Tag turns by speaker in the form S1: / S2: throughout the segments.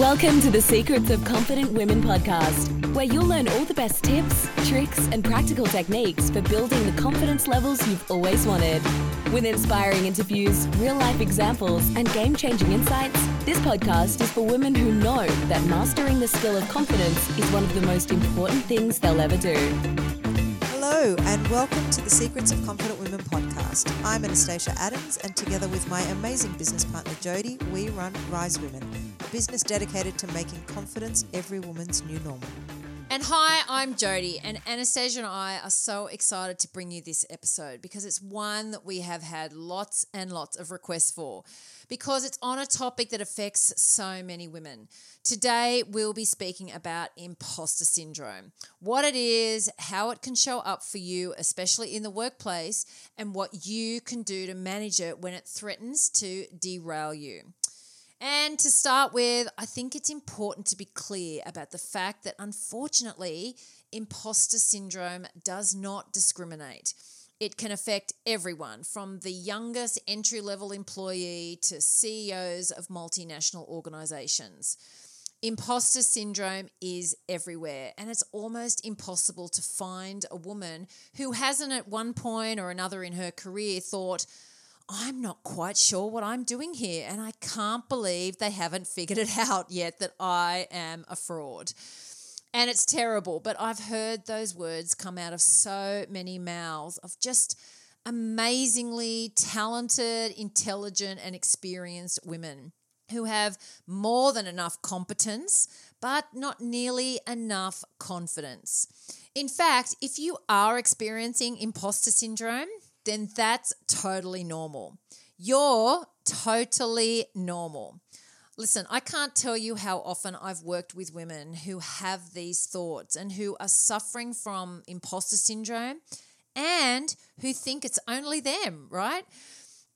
S1: Welcome to the Secrets of Confident Women podcast, where you'll learn all the best tips, tricks, and practical techniques for building the confidence levels you've always wanted. With inspiring interviews, real life examples, and game changing insights, this podcast is for women who know that mastering the skill of confidence is one of the most important things they'll ever do.
S2: Hello, and welcome to the Secrets of Confident Women podcast. I'm Anastasia Adams, and together with my amazing business partner Jody, we run Rise Women, a business dedicated to making confidence every woman's new normal.
S3: And hi, I'm Jody, and Anastasia and I are so excited to bring you this episode because it's one that we have had lots and lots of requests for because it's on a topic that affects so many women. Today, we'll be speaking about imposter syndrome what it is, how it can show up for you, especially in the workplace, and what you can do to manage it when it threatens to derail you. And to start with, I think it's important to be clear about the fact that unfortunately, imposter syndrome does not discriminate. It can affect everyone from the youngest entry level employee to CEOs of multinational organizations. Imposter syndrome is everywhere, and it's almost impossible to find a woman who hasn't, at one point or another in her career, thought, I'm not quite sure what I'm doing here, and I can't believe they haven't figured it out yet that I am a fraud. And it's terrible, but I've heard those words come out of so many mouths of just amazingly talented, intelligent, and experienced women who have more than enough competence, but not nearly enough confidence. In fact, if you are experiencing imposter syndrome, then that's totally normal. You're totally normal. Listen, I can't tell you how often I've worked with women who have these thoughts and who are suffering from imposter syndrome and who think it's only them, right?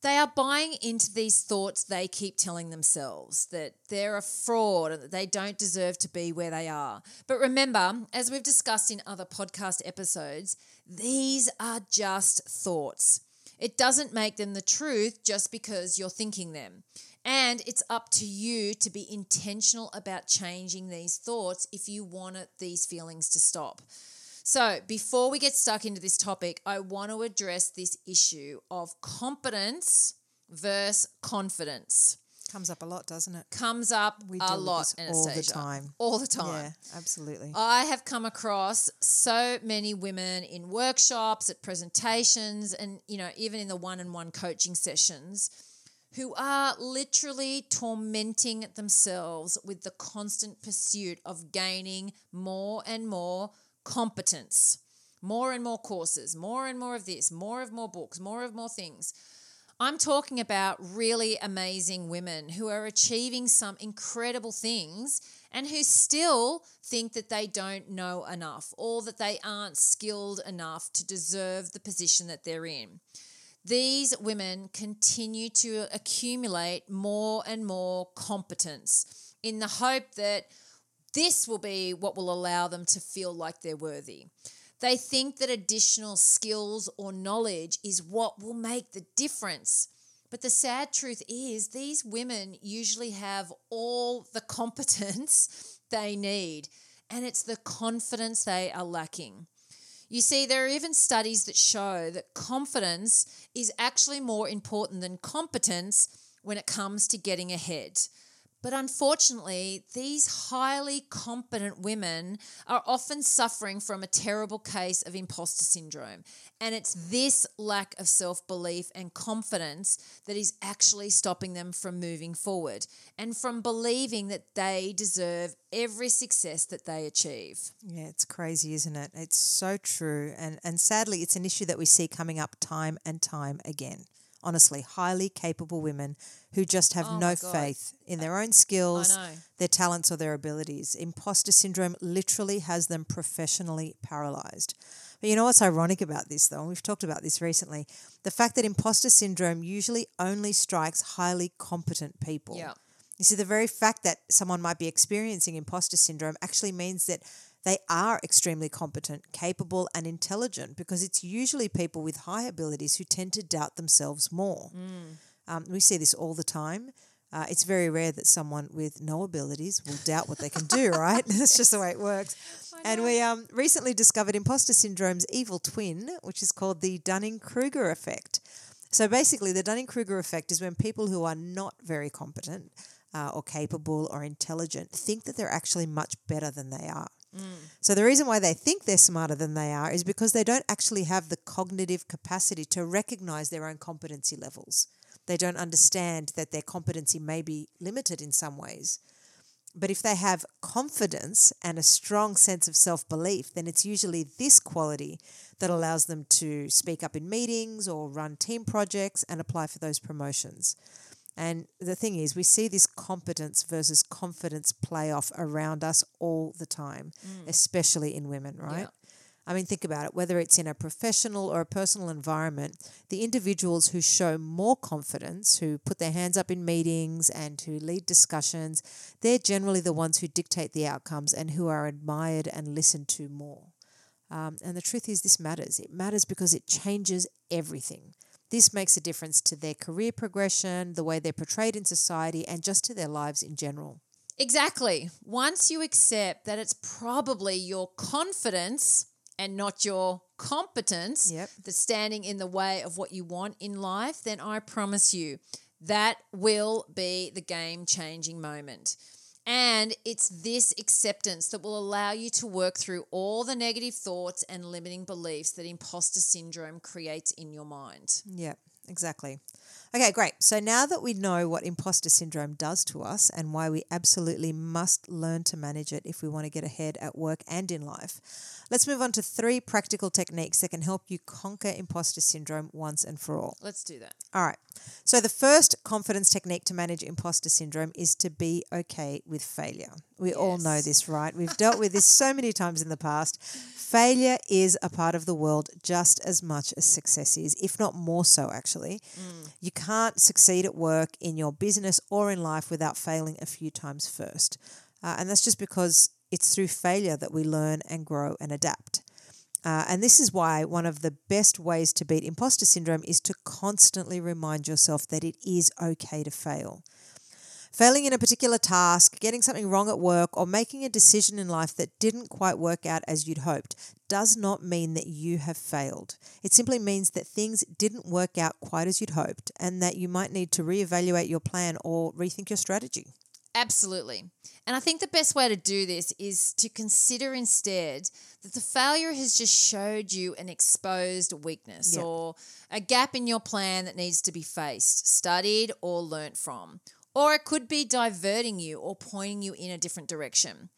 S3: They are buying into these thoughts they keep telling themselves that they're a fraud and that they don't deserve to be where they are. But remember, as we've discussed in other podcast episodes, these are just thoughts. It doesn't make them the truth just because you're thinking them. And it's up to you to be intentional about changing these thoughts if you want these feelings to stop. So, before we get stuck into this topic, I want to address this issue of competence versus confidence.
S2: Comes up a lot, doesn't it?
S3: Comes up
S2: We
S3: a lot,
S2: all the time.
S3: All the time.
S2: Yeah, absolutely.
S3: I have come across so many women in workshops, at presentations, and you know, even in the one-on-one coaching sessions who are literally tormenting themselves with the constant pursuit of gaining more and more competence. More and more courses, more and more of this, more of more books, more of more things. I'm talking about really amazing women who are achieving some incredible things and who still think that they don't know enough or that they aren't skilled enough to deserve the position that they're in. These women continue to accumulate more and more competence in the hope that this will be what will allow them to feel like they're worthy. They think that additional skills or knowledge is what will make the difference. But the sad truth is, these women usually have all the competence they need, and it's the confidence they are lacking. You see, there are even studies that show that confidence is actually more important than competence when it comes to getting ahead. But unfortunately, these highly competent women are often suffering from a terrible case of imposter syndrome. And it's this lack of self belief and confidence that is actually stopping them from moving forward and from believing that they deserve every success that they achieve.
S2: Yeah, it's crazy, isn't it? It's so true. And and sadly it's an issue that we see coming up time and time again. Honestly, highly capable women who just have
S3: Oh
S2: no faith in their own skills, their talents, or their abilities. Imposter syndrome literally has them professionally paralyzed. But you know what's ironic about this, though? And we've talked about this recently the fact that imposter syndrome usually only strikes highly competent people.
S3: Yeah.
S2: You see, the very fact that someone might be experiencing imposter syndrome actually means that they are extremely competent, capable, and intelligent because it's usually people with high abilities who tend to doubt themselves more. Um, we see this all the time. Uh, it's very rare that someone with no abilities will doubt what they can do, right? That's just the way it works. And we um, recently discovered imposter syndrome's evil twin, which is called the Dunning Kruger effect. So basically, the Dunning Kruger effect is when people who are not very competent uh, or capable or intelligent think that they're actually much better than they are. So the reason why they think they're smarter than they are is because they don't actually have the cognitive capacity to recognize their own competency levels. They don't understand that their competency may be limited in some ways. But if they have confidence and a strong sense of self belief, then it's usually this quality that allows them to speak up in meetings or run team projects and apply for those promotions. And the thing is, we see this competence versus confidence play off around us all the time, especially in women, right?
S3: Yeah.
S2: I mean, think about it. Whether it's in a professional or a personal environment, the individuals who show more confidence, who put their hands up in meetings and who lead discussions, they're generally the ones who dictate the outcomes and who are admired and listened to more. Um, and the truth is, this matters. It matters because it changes everything. This makes a difference to their career progression, the way they're portrayed in society, and just to their lives in general.
S3: Exactly. Once you accept that it's probably your confidence and not your competence
S2: Yep.
S3: that's standing in the way of what you want in life, then I promise you that will be the game changing moment. And it's this acceptance that will allow you to work through all the negative thoughts and limiting beliefs that imposter syndrome creates in your mind.
S2: Yeah, exactly. Okay, great. So now that we know what imposter syndrome does to us and why we absolutely must learn to manage it if we want to get ahead at work and in life, let's move on to three practical techniques that can help you conquer imposter syndrome once and for all.
S3: Let's do that.
S2: All right. So, the first confidence technique to manage imposter syndrome is to be okay with failure. We all know this, right? We've dealt with this so many times in the past. Failure is a part of the world just as much as success is, if not more so, actually. You can't succeed at work, in your business, or in life without failing a few times first. Uh, and that's just because it's through failure that we learn and grow and adapt. Uh, and this is why one of the best ways to beat imposter syndrome is to constantly remind yourself that it is okay to fail. Failing in a particular task, getting something wrong at work, or making a decision in life that didn't quite work out as you'd hoped does not mean that you have failed. It simply means that things didn't work out quite as you'd hoped and that you might need to reevaluate your plan or rethink your strategy.
S3: Absolutely. And I think the best way to do this is to consider instead that the failure has just showed you an exposed weakness
S2: Yeah.
S3: or a gap in your plan that needs to be faced, studied, or learnt from. Or it could be diverting you or pointing you in a different direction.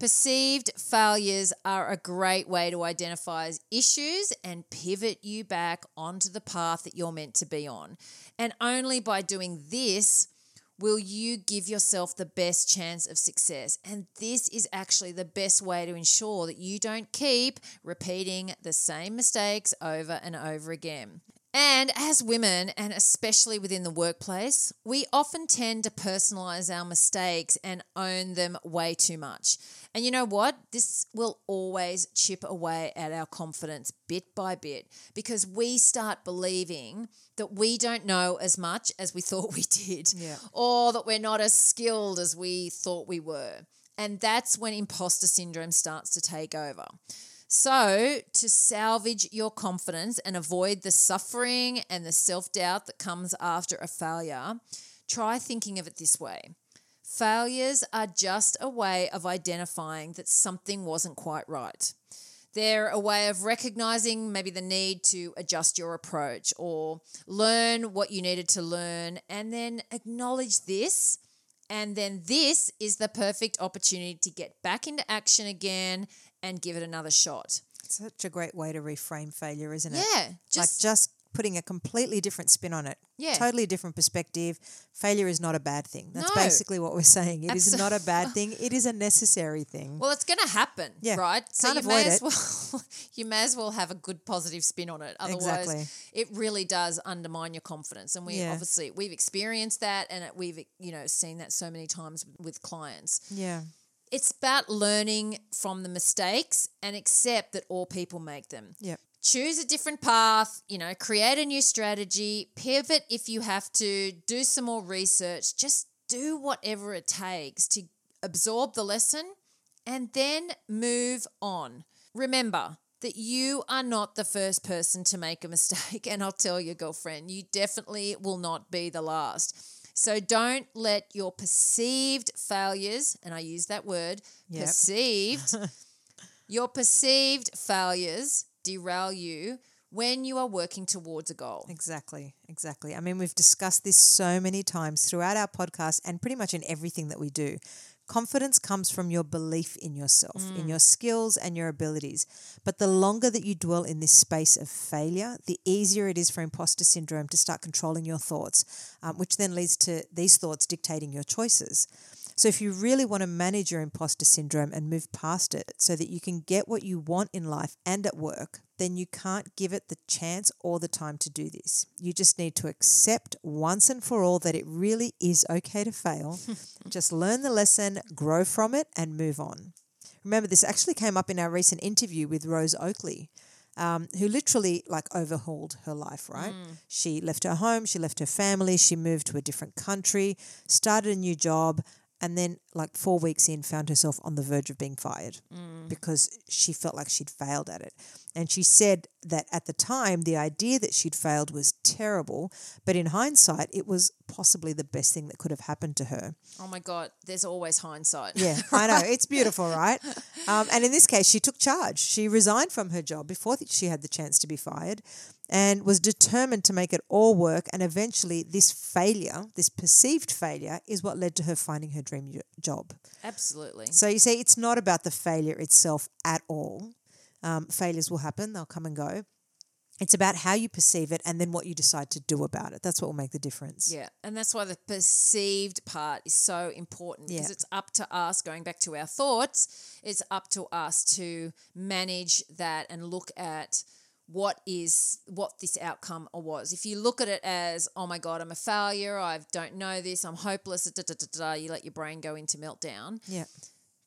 S3: Perceived failures are a great way to identify issues and pivot you back onto the path that you're meant to be on. And only by doing this will you give yourself the best chance of success. And this is actually the best way to ensure that you don't keep repeating the same mistakes over and over again. And as women, and especially within the workplace, we often tend to personalize our mistakes and own them way too much. And you know what? This will always chip away at our confidence bit by bit because we start believing that we don't know as much as we thought we did,
S2: Yeah.
S3: or that we're not as skilled as we thought we were. And that's when imposter syndrome starts to take over. So, to salvage your confidence and avoid the suffering and the self doubt that comes after a failure, try thinking of it this way failures are just a way of identifying that something wasn't quite right. They're a way of recognizing maybe the need to adjust your approach or learn what you needed to learn and then acknowledge this. And then this is the perfect opportunity to get back into action again and give it another shot.
S2: Such a great way to reframe failure, isn't it?
S3: Yeah,
S2: like
S3: just
S2: just putting a completely different spin on it.
S3: Yeah.
S2: Totally different perspective. Failure is not a bad thing. That's
S3: No.
S2: basically what we're saying. It is not a bad thing. It is a necessary thing.
S3: Well, it's going to happen,
S2: Yeah,
S3: right? So
S2: can't
S3: you may as well you may as well have a good positive spin on it. Otherwise,
S2: Exactly.
S3: it really does undermine your confidence. And we
S2: Yeah.
S3: obviously we've experienced that, and we've you know seen that so many times with clients.
S2: yeah.
S3: It's about learning from the mistakes and accept that all people make them.
S2: Yep.
S3: Choose a different path, you know, create a new strategy, pivot if you have to, do some more research. Just do whatever it takes to absorb the lesson and then move on. Remember that you are not the first person to make a mistake. And I'll tell your girlfriend, you definitely will not be the last. So don't let your perceived failures, and I use that word,
S2: Yep.
S3: perceived, your perceived failures derail you when you are working towards a goal.
S2: Exactly, exactly. I mean, we've discussed this so many times throughout our podcast and pretty much in everything that we do. Confidence comes from your belief in yourself, in your skills and your abilities. But the longer that you dwell in this space of failure, the easier it is for imposter syndrome to start controlling your thoughts, um, which then leads to these thoughts dictating your choices. So, if you really want to manage your imposter syndrome and move past it so that you can get what you want in life and at work, then you can't give it the chance or the time to do this. You just need to accept once and for all that it really is okay to fail. just learn the lesson, grow from it, and move on. Remember, this actually came up in our recent interview with Rose Oakley. Um, who literally like overhauled her life, right? She left her home, she left her family, she moved to a different country, started a new job, and then like four weeks in found herself on the verge of being fired because she felt like she'd failed at it. And she said that at the time the idea that she'd failed was terrible but in hindsight it was possibly the best thing that could have happened to her.
S3: Oh my God, there's always hindsight.
S2: yeah i know it's beautiful right? Um, and in this case she took charge. She resigned from her job before she had the chance to be fired and was determined to make it all work and eventually this failure this perceived failure is what led to her finding her dream job
S3: Absolutely.
S2: so you see, it's not about the failure itself at all. Um, failures will happen; they'll come and go. It's about how you perceive it and then what you decide to do about it. That's what will make the difference.
S3: Yeah, and that's why the perceived part is so important because
S2: Yeah.
S3: it's up to us, going back to our thoughts, it's up to us to manage that and look at what is what this outcome was. If you look at it as, oh my God, I'm a failure, I don't know this, I'm hopeless, da, da, da, da, you let your brain go into meltdown,
S2: Yeah.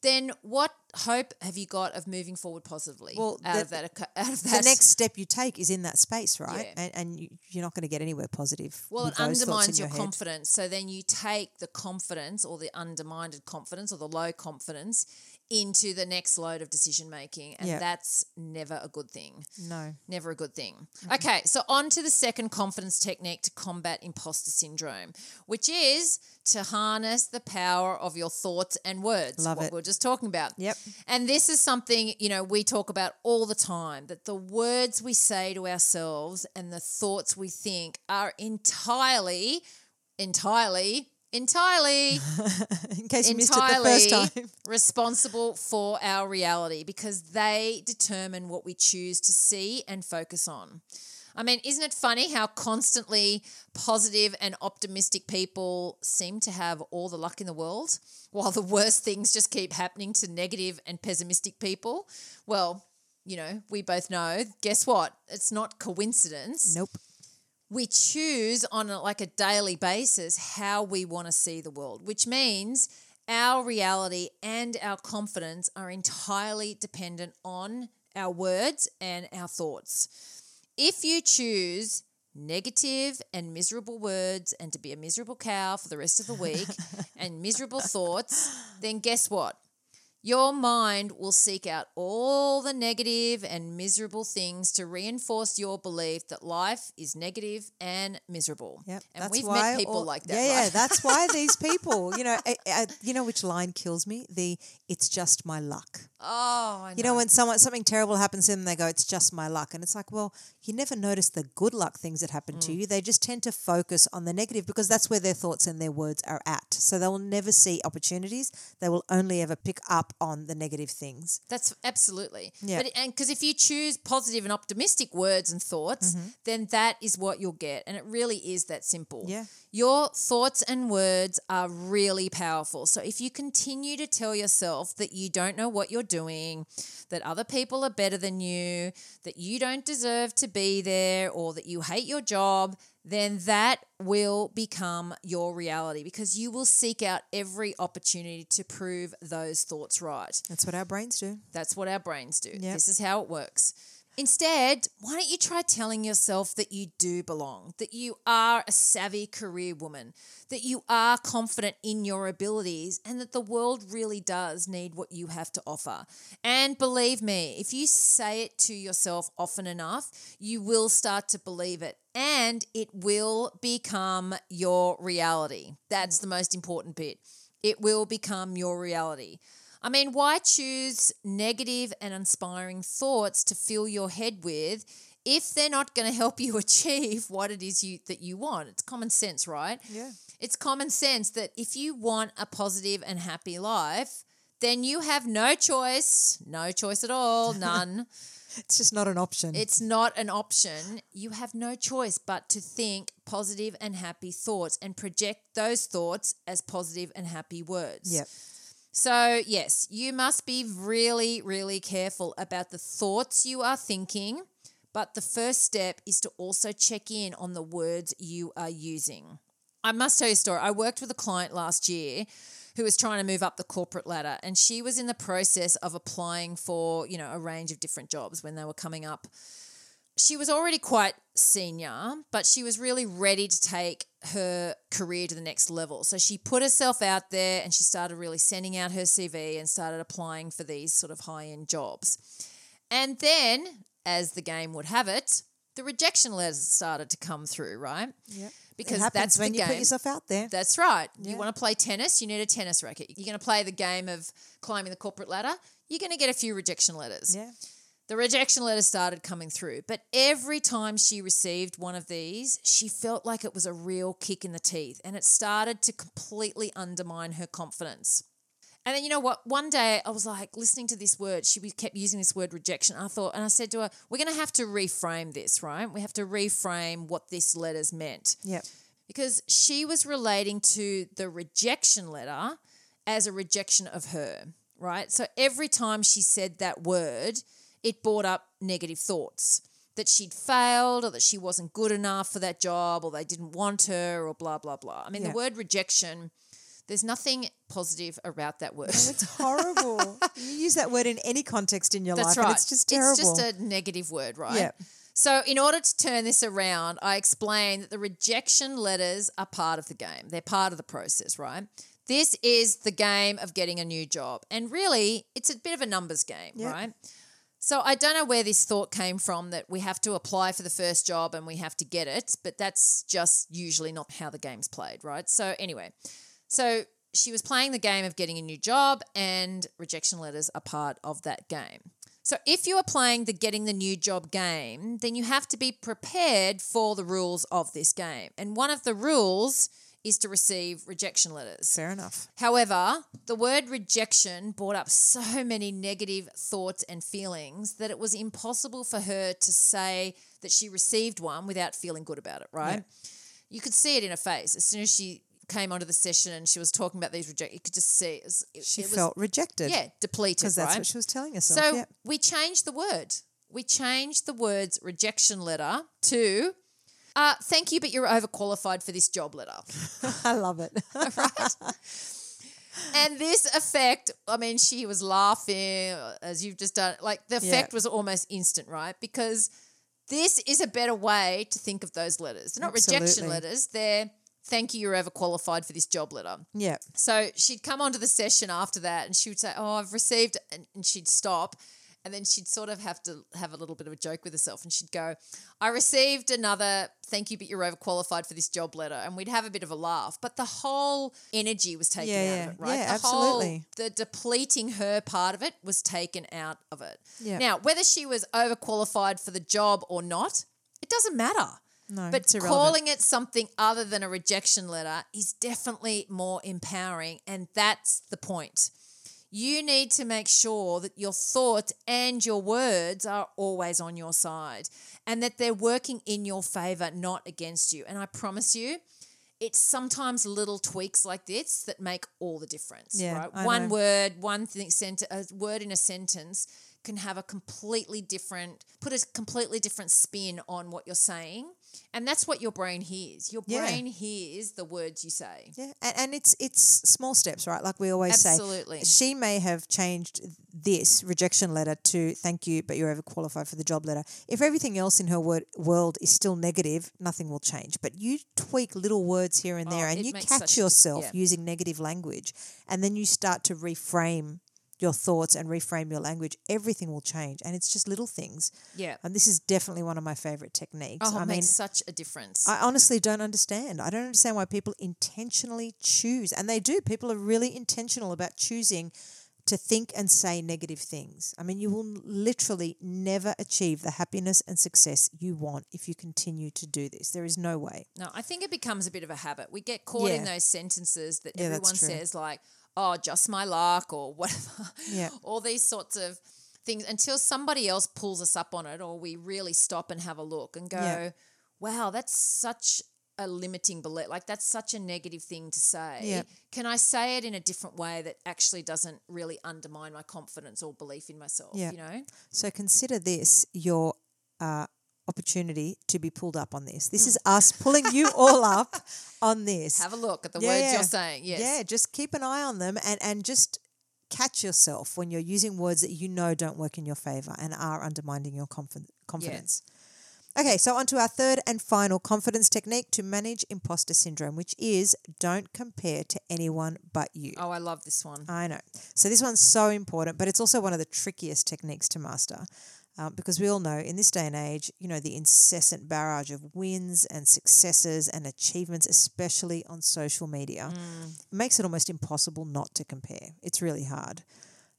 S3: then what hope have you got of moving forward positively
S2: Well,
S3: out
S2: the-
S3: of that out of that, The
S2: next step you take is in that space, right?
S3: Yeah.
S2: And, and you, you're not going to get anywhere positive.
S3: Well, it
S2: those thoughts in
S3: undermines your
S2: head.
S3: confidence. So then you take the confidence or the undermined confidence or the low confidence into the next load of decision making. And
S2: Yeah.
S3: that's never a good thing.
S2: No.
S3: Never a good thing. Okay, so on to the second confidence technique to combat imposter syndrome, which is to harness the power of your thoughts and words.
S2: Love
S3: what
S2: it.
S3: we are just talking about.
S2: Yep.
S3: And this is something, you know, we talk about all the time that the words we say to ourselves and the thoughts we think are entirely, entirely, entirely
S2: In case you missed it the
S3: entirely
S2: first time.
S3: responsible for our reality because they determine what we choose to see and focus on. I mean, isn't it funny how constantly positive and optimistic people seem to have all the luck in the world, while the worst things just keep happening to negative and pessimistic people? Well, you know, we both know, guess what? It's not coincidence
S2: Nope.
S3: We choose on a, like a daily basis how we want to see the world, which means our reality and our confidence are entirely dependent on our words and our thoughts. If you choose negative and miserable words and to be a miserable cow for the rest of the week and miserable thoughts, then guess what? Your mind will seek out all the negative and miserable things to reinforce your belief that life is negative and miserable.
S2: Yep.
S3: And
S2: that's
S3: we've
S2: why
S3: met people
S2: all-
S3: like that.
S2: Yeah, yeah. That's why these people, you know, uh, uh, you know which line kills me? The "it's just my luck."
S3: oh, I know.
S2: You know, when someone something terrible happens to them, they go, "It's just my luck," and it's like, well, you never notice the good luck things that happen
S3: Mm.
S2: to you. They just tend to focus on the negative because that's where their thoughts and their words are at. So they will never see opportunities. They will only ever pick up on the negative things.
S3: That's absolutely.
S2: Yeah.
S3: But and because if you choose positive and optimistic words and thoughts,
S2: Mm-hmm.
S3: then that is what you'll get. And it really is that simple.
S2: Yeah.
S3: Your thoughts and words are really powerful. So if you continue to tell yourself that you don't know what you're doing, that other people are better than you, that you don't deserve to be there, or that you hate your job, then that will become your reality because you will seek out every opportunity to prove those thoughts right.
S2: That's what our brains do.
S3: That's what our brains do.
S2: Yep.
S3: This is how it works. Instead, why don't you try telling yourself that you do belong, that you are a savvy career woman, that you are confident in your abilities, and that the world really does need what you have to offer. And believe me, if you say it to yourself often enough, you will start to believe it and it will become your reality. That's mm. the most important bit. It will become your reality. I mean, why choose negative and inspiring thoughts to fill your head with if they're not going to help you achieve what it is you that you want? It's common sense, right?
S2: Yeah.
S3: It's common sense that if you want a positive and happy life, then you have no choice, no choice at all, none.
S2: It's just not an option.
S3: It's not an option. You have no choice but to think positive and happy thoughts and project those thoughts as positive and happy words.
S2: yep.
S3: So, yes, you must be really, really careful about the thoughts you are thinking. But the first step is to also check in on the words you are using. I must tell you a story. I worked with a client last year who was trying to move up the corporate ladder, and she was in the process of applying for, you know, a range of different jobs when they were coming up she was already quite senior, but she was really ready to take her career to the next level. So she put herself out there and she started really sending out her CV and started applying for these sort of high end jobs. And then, as the game would have it, the rejection letters started to come through, right?
S2: Yep.
S3: Because that's
S2: when you
S3: game.
S2: put yourself out there.
S3: That's right.
S2: Yeah.
S3: You want to play tennis, you need a tennis racket. You're going to play the game of climbing the corporate ladder, you're going to get a few rejection letters.
S2: yeah.
S3: The rejection letter started coming through, but every time she received one of these, she felt like it was a real kick in the teeth and it started to completely undermine her confidence. And then you know what? One day I was like listening to this word. She kept using this word rejection. I thought, and I said to her, "We're going to have to reframe this, right? We have to reframe what this letter's meant."
S2: Yep.
S3: because she was relating to the rejection letter as a rejection of her, right? So every time she said that word, it brought up negative thoughts that she'd failed or that she wasn't good enough for that job or they didn't want her or blah, blah, blah. I mean,
S2: Yeah.
S3: the word rejection, there's nothing positive about that word.
S2: It's horrible. you use that word in any context in your
S3: That's
S2: life,
S3: right.
S2: and it's just terrible.
S3: It's just a negative word, right?
S2: Yeah.
S3: So, in order to turn this around, I explain that the rejection letters are part of the game. They're part of the process, right? This is the game of getting a new job. And really, it's a bit of a numbers game,
S2: Yeah.
S3: right? So, I don't know where this thought came from that we have to apply for the first job and we have to get it, but that's just usually not how the game's played, right? So, anyway, so she was playing the game of getting a new job, and rejection letters are part of that game. So, if you are playing the getting the new job game, then you have to be prepared for the rules of this game. And one of the rules is to receive rejection letters.
S2: Fair enough.
S3: However, the word rejection brought up so many negative thoughts and feelings that it was impossible for her to say that she received one without feeling good about it, right? You could see it in her face. As soon as she came onto the session and she was talking about these reject, you could just see it, was- it,
S2: She
S3: it was,
S2: felt rejected.
S3: yeah, depleted,
S2: Because that's
S3: right?
S2: what she was telling herself.
S3: So
S2: yeah.
S3: we changed the word. We changed the words rejection letter to uh, thank you, but you're overqualified for this job letter.
S2: I love it.
S3: right? And this effect, I mean, she was laughing as you've just done. Like the effect was almost instant, right? Because this is a better way to think of those letters. They're not rejection letters. They're thank you, you're overqualified for this job letter.
S2: yeah.
S3: So she'd come onto the session after that and she would say, Oh, I've received, and she'd stop. And then she'd sort of have to have a little bit of a joke with herself and she'd go, I received another thank you, but you're overqualified for this job letter. And we'd have a bit of a laugh. But the whole energy was taken
S2: Yeah,
S3: out of it, right?
S2: Yeah,
S3: the whole-
S2: absolutely.
S3: the depleting her part of it was taken out of it.
S2: Yeah.
S3: Now, whether she was overqualified for the job or not, it doesn't matter.
S2: No,
S3: But calling it something other than a rejection letter is definitely more empowering. And that's the point. You need to make sure that your thoughts and your words are always on your side and that they're working in your favor, not against you. And I promise you, it's sometimes little tweaks like this that make all the difference.
S2: Yeah,
S3: right?
S2: I
S3: One
S2: know.
S3: word, one thing, sent- a word in a sentence can have a completely different, put a completely different spin on what you're saying. And that's what your brain hears. Your
S2: Yeah.
S3: brain hears the words you say.
S2: Yeah, and, and it's it's small steps, right? Like we always
S3: Absolutely.
S2: say. She may have changed this rejection letter to thank you, but you're overqualified for the job letter, if everything else in her word, world is still negative, nothing will change. But you tweak little words here and there
S3: Oh,
S2: and you catch yourself
S3: yeah.
S2: using negative language, and then you start to reframe your thoughts and reframe your language, everything will change. And it's just little things.
S3: Yeah.
S2: And this is definitely one of my favorite techniques.
S3: Oh, it
S2: I mean,
S3: makes such a difference.
S2: I honestly don't understand. I don't understand why people intentionally choose, and they do. People are really intentional about choosing to think and say negative things. I mean, you will literally never achieve the happiness and success you want if you continue to do this. There is no way.
S3: No, I think it becomes a bit of a habit. We get caught in those sentences that
S2: Yeah,
S3: everyone says, like, oh, just my luck or whatever.
S2: Yeah.
S3: All these sorts of things until somebody else pulls us up on it or we really stop and have a look and go,
S2: Yeah.
S3: wow, that's such a limiting belief. Like, that's such a negative thing to say.
S2: Yeah.
S3: Can I say it in a different way that actually doesn't really undermine my confidence or belief in myself?
S2: Yeah.
S3: You know?
S2: So consider this your uh, opportunity to be pulled up on this. This hmm. is us pulling you all up on this.
S3: Have a look at the
S2: Yeah,
S3: words you're saying. Yes.
S2: Yeah, just keep an eye on them and, and just catch yourself when you're using words that you know don't work in your favor and are undermining your confi- confidence. Okay, so on to our third and final confidence technique to manage imposter syndrome, which is don't compare to anyone but you.
S3: Oh, I love this one.
S2: I know. So this one's so important, but it's also one of the trickiest techniques to master. Um, because we all know in this day and age, you know, the incessant barrage of wins and successes and achievements, especially on social media, makes it almost impossible not to compare. It's really hard.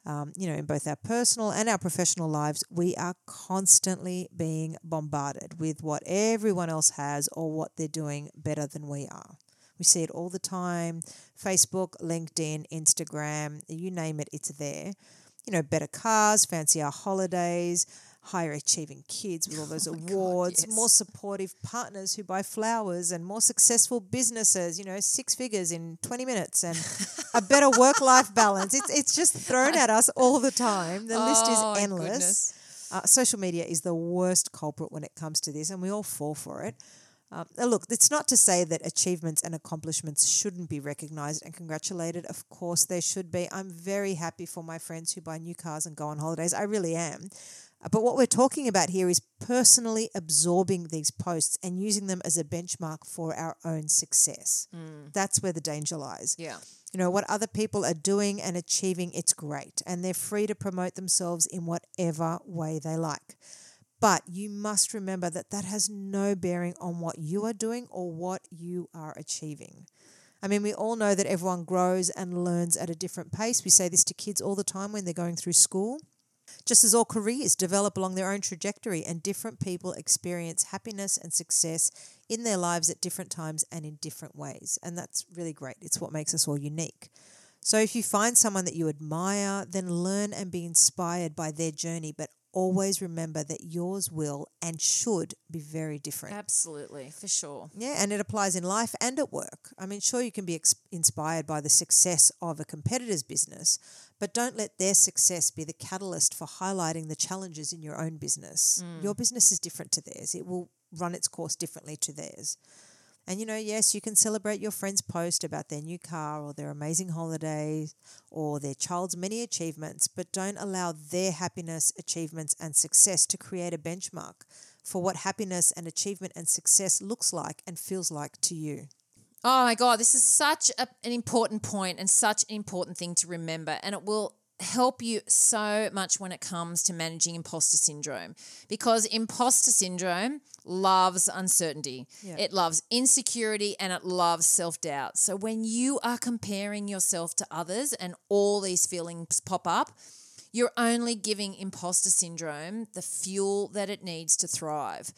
S2: Um, you know, in both our personal and our professional lives, we are constantly being bombarded with what everyone else has or what they're doing better than we are. We see it all the time Facebook, LinkedIn, Instagram, you name it, it's there. You know, better cars, fancier holidays, higher achieving kids with all those awards,
S3: yes.
S2: more supportive partners who buy flowers, and more successful businesses, you know, six figures in 20 minutes, and a better work life balance. It's, it's just thrown at us all the time. The list
S3: Oh,
S2: is endless. Uh, social media is the worst culprit when it comes to this, and we all fall for it. Um, look, it's not to say that achievements and accomplishments shouldn't be recognized and congratulated. Of course, they should be. I'm very happy for my friends who buy new cars and go on holidays. I really am. But what we're talking about here is personally absorbing these posts and using them as a benchmark for our own success. Mm. That's where the danger lies
S3: Yeah.
S2: you know what other people are doing and achieving it's great and they're free to promote themselves in whatever way they like but you must remember that that has no bearing on what you are doing or what you are achieving I mean, we all know that everyone grows and learns at a different pace. We say this to kids all the time when they're going through school. Just as all careers develop along their own trajectory, and different people experience happiness and success in their lives at different times and in different ways. And that's really great. It's what makes us all unique. So if you find someone that you admire, then learn and be inspired by their journey, but always remember that yours will and should be very different.
S3: Absolutely, for sure.
S2: Yeah, and it applies in life and at work. I mean, sure, you can be ex- inspired by the success of a competitor's business, but don't let their success be the catalyst for highlighting the challenges in your own business. Mm. Your business is different to theirs, it will run its course differently to theirs. And you know, yes, you can celebrate your friend's post about their new car or their amazing holidays or their child's many achievements, but don't allow their happiness, achievements, and success to create a benchmark for what happiness and achievement and success looks like and feels like to you.
S3: Oh my God, this is such a, an important point and such an important thing to remember. And it will help you so much when it comes to managing imposter syndrome because imposter syndrome loves uncertainty.
S2: Yeah.
S3: It loves insecurity and it loves self doubt. So when you are comparing yourself to others and all these feelings pop up, you're only giving imposter syndrome the fuel that it needs to thrive.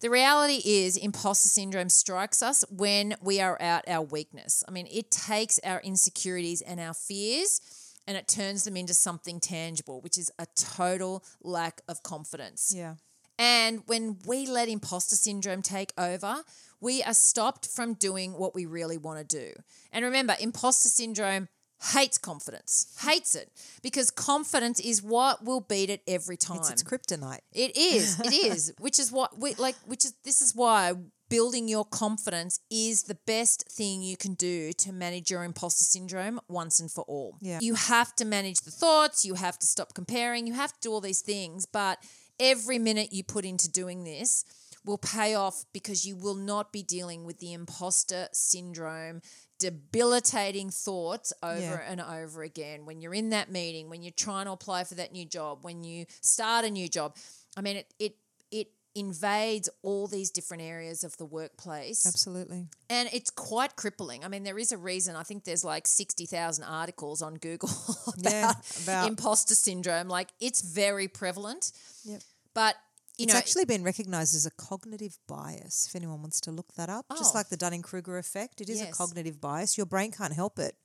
S3: The reality is, imposter syndrome strikes us when we are at our weakness. I mean, it takes our insecurities and our fears and it turns them into something tangible, which is a total lack of confidence.
S2: Yeah.
S3: And when we let imposter syndrome take over, we are stopped from doing what we really want to do. And remember, imposter syndrome hates confidence, hates it because confidence is what will beat it every time.
S2: It's its kryptonite.
S3: It is. It is. Which is what we like. Which is this is why building your confidence is the best thing you can do to manage your imposter syndrome once and for all.
S2: Yeah.
S3: You have to manage the thoughts. You have to stop comparing. You have to do all these things. But every minute you put into doing this will pay off because you will not be dealing with the imposter syndrome debilitating thoughts over
S2: Yeah.
S3: and over again when you're in that meeting when you're trying to apply for that new job when you start a new job i mean it it it invades all these different areas of the workplace
S2: Absolutely.
S3: and it's quite crippling. I mean, there is a reason. I think there's like 60,000 articles on Google about,
S2: Yeah, about-
S3: imposter syndrome. Like, it's very prevalent.
S2: Yep.
S3: But, you
S2: It's
S3: know,
S2: actually been recognized as a cognitive bias, if anyone wants to look that up. Just
S3: Oh.
S2: like the Dunning Kruger effect, it is a cognitive bias. Your brain can't help it,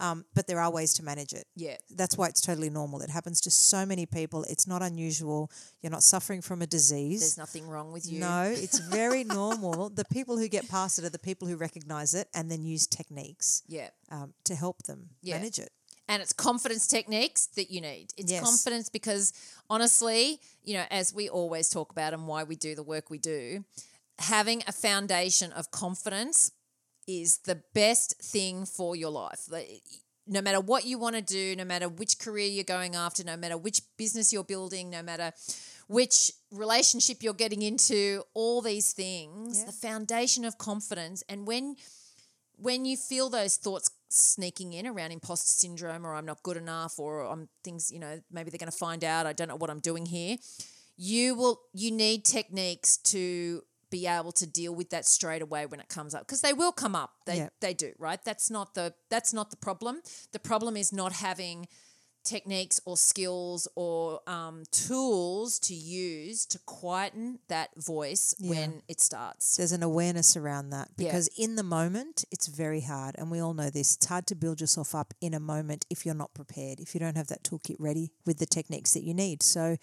S2: um, but there are ways to manage it.
S3: yeah.
S2: That's why it's totally normal. It happens to so many people. It's not unusual. You're not suffering from a disease.
S3: There's nothing wrong with you.
S2: No, it's very normal. The people who get past it are the people who recognize it and then use techniques
S3: Yeah.
S2: um, to help them
S3: Yeah.
S2: manage it.
S3: and it's confidence techniques that you need. It's
S2: Yes.
S3: confidence because honestly, you know, as we always talk about and why we do the work we do, having a foundation of confidence is the best thing for your life. No matter what you want to do, no matter which career you're going after, no matter which business you're building, no matter which relationship you're getting into, all these things,
S2: Yeah.
S3: the foundation of confidence. And when when you feel those thoughts sneaking in around imposter syndrome or I'm not good enough or I'm things, you know, maybe they're going to find out I don't know what I'm doing here, you will you need techniques to be able to deal with that straight away when it comes up because they will come up. They
S2: Yeah.
S3: they do, right? That's not the that's not the problem. The problem is not having techniques or skills or um, tools to use to quieten that voice
S2: Yeah.
S3: when it starts.
S2: There's an awareness around that
S3: Yeah.
S2: because in the moment, it's very hard. And we all know this. It's hard to build yourself up in a moment if you're not prepared, if you don't have that toolkit ready with the techniques that you need. So,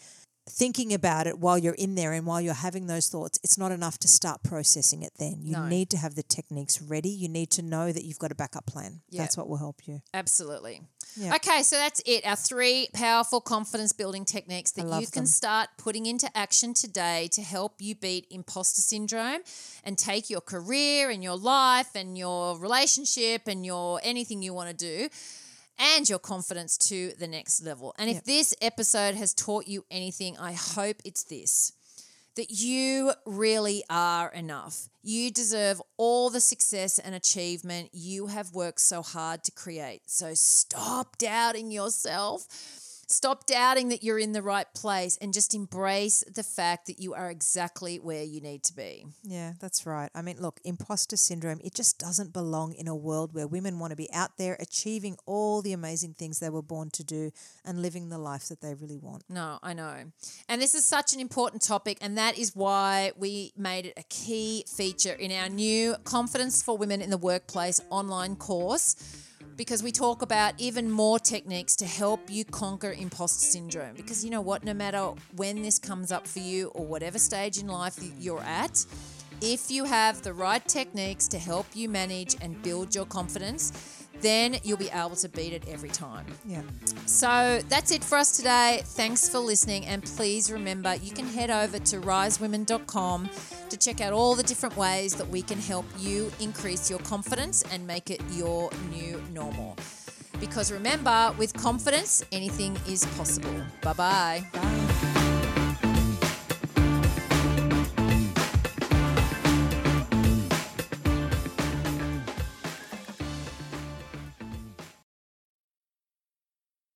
S2: thinking about it while you're in there and while you're having those thoughts, it's not enough to start processing it then. You
S3: No.
S2: need to have the techniques ready. You need to know that you've got a backup plan.
S3: Yeah.
S2: That's what will help you.
S3: Absolutely.
S2: Yeah.
S3: Okay, so that's it. Our three powerful confidence building techniques that you can
S2: them.
S3: start putting into action today to help you beat imposter syndrome and take your career and your life and your relationship and your anything you want to do and your confidence to the next level. And if
S2: Yep.
S3: this episode has taught you anything, I hope it's this that you really are enough. You deserve all the success and achievement you have worked so hard to create. So stop doubting yourself. Stop doubting that you're in the right place and just embrace the fact that you are exactly where you need to be.
S2: Yeah, that's right. I mean, look, imposter syndrome, it just doesn't belong in a world where women want to be out there achieving all the amazing things they were born to do and living the life that they really want.
S3: No, I know. And this is such an important topic, and that is why we made it a key feature in our new Confidence for Women in the Workplace online course. Because we talk about even more techniques to help you conquer imposter syndrome. Because you know what? No matter when this comes up for you or whatever stage in life you're at, if you have the right techniques to help you manage and build your confidence, then you'll be able to beat it every time.
S2: Yeah.
S3: So that's it for us today. Thanks for listening. And please remember, you can head over to risewomen.com to check out all the different ways that we can help you increase your confidence and make it your new normal. Because remember, with confidence, anything is possible. Bye-bye.
S2: Bye.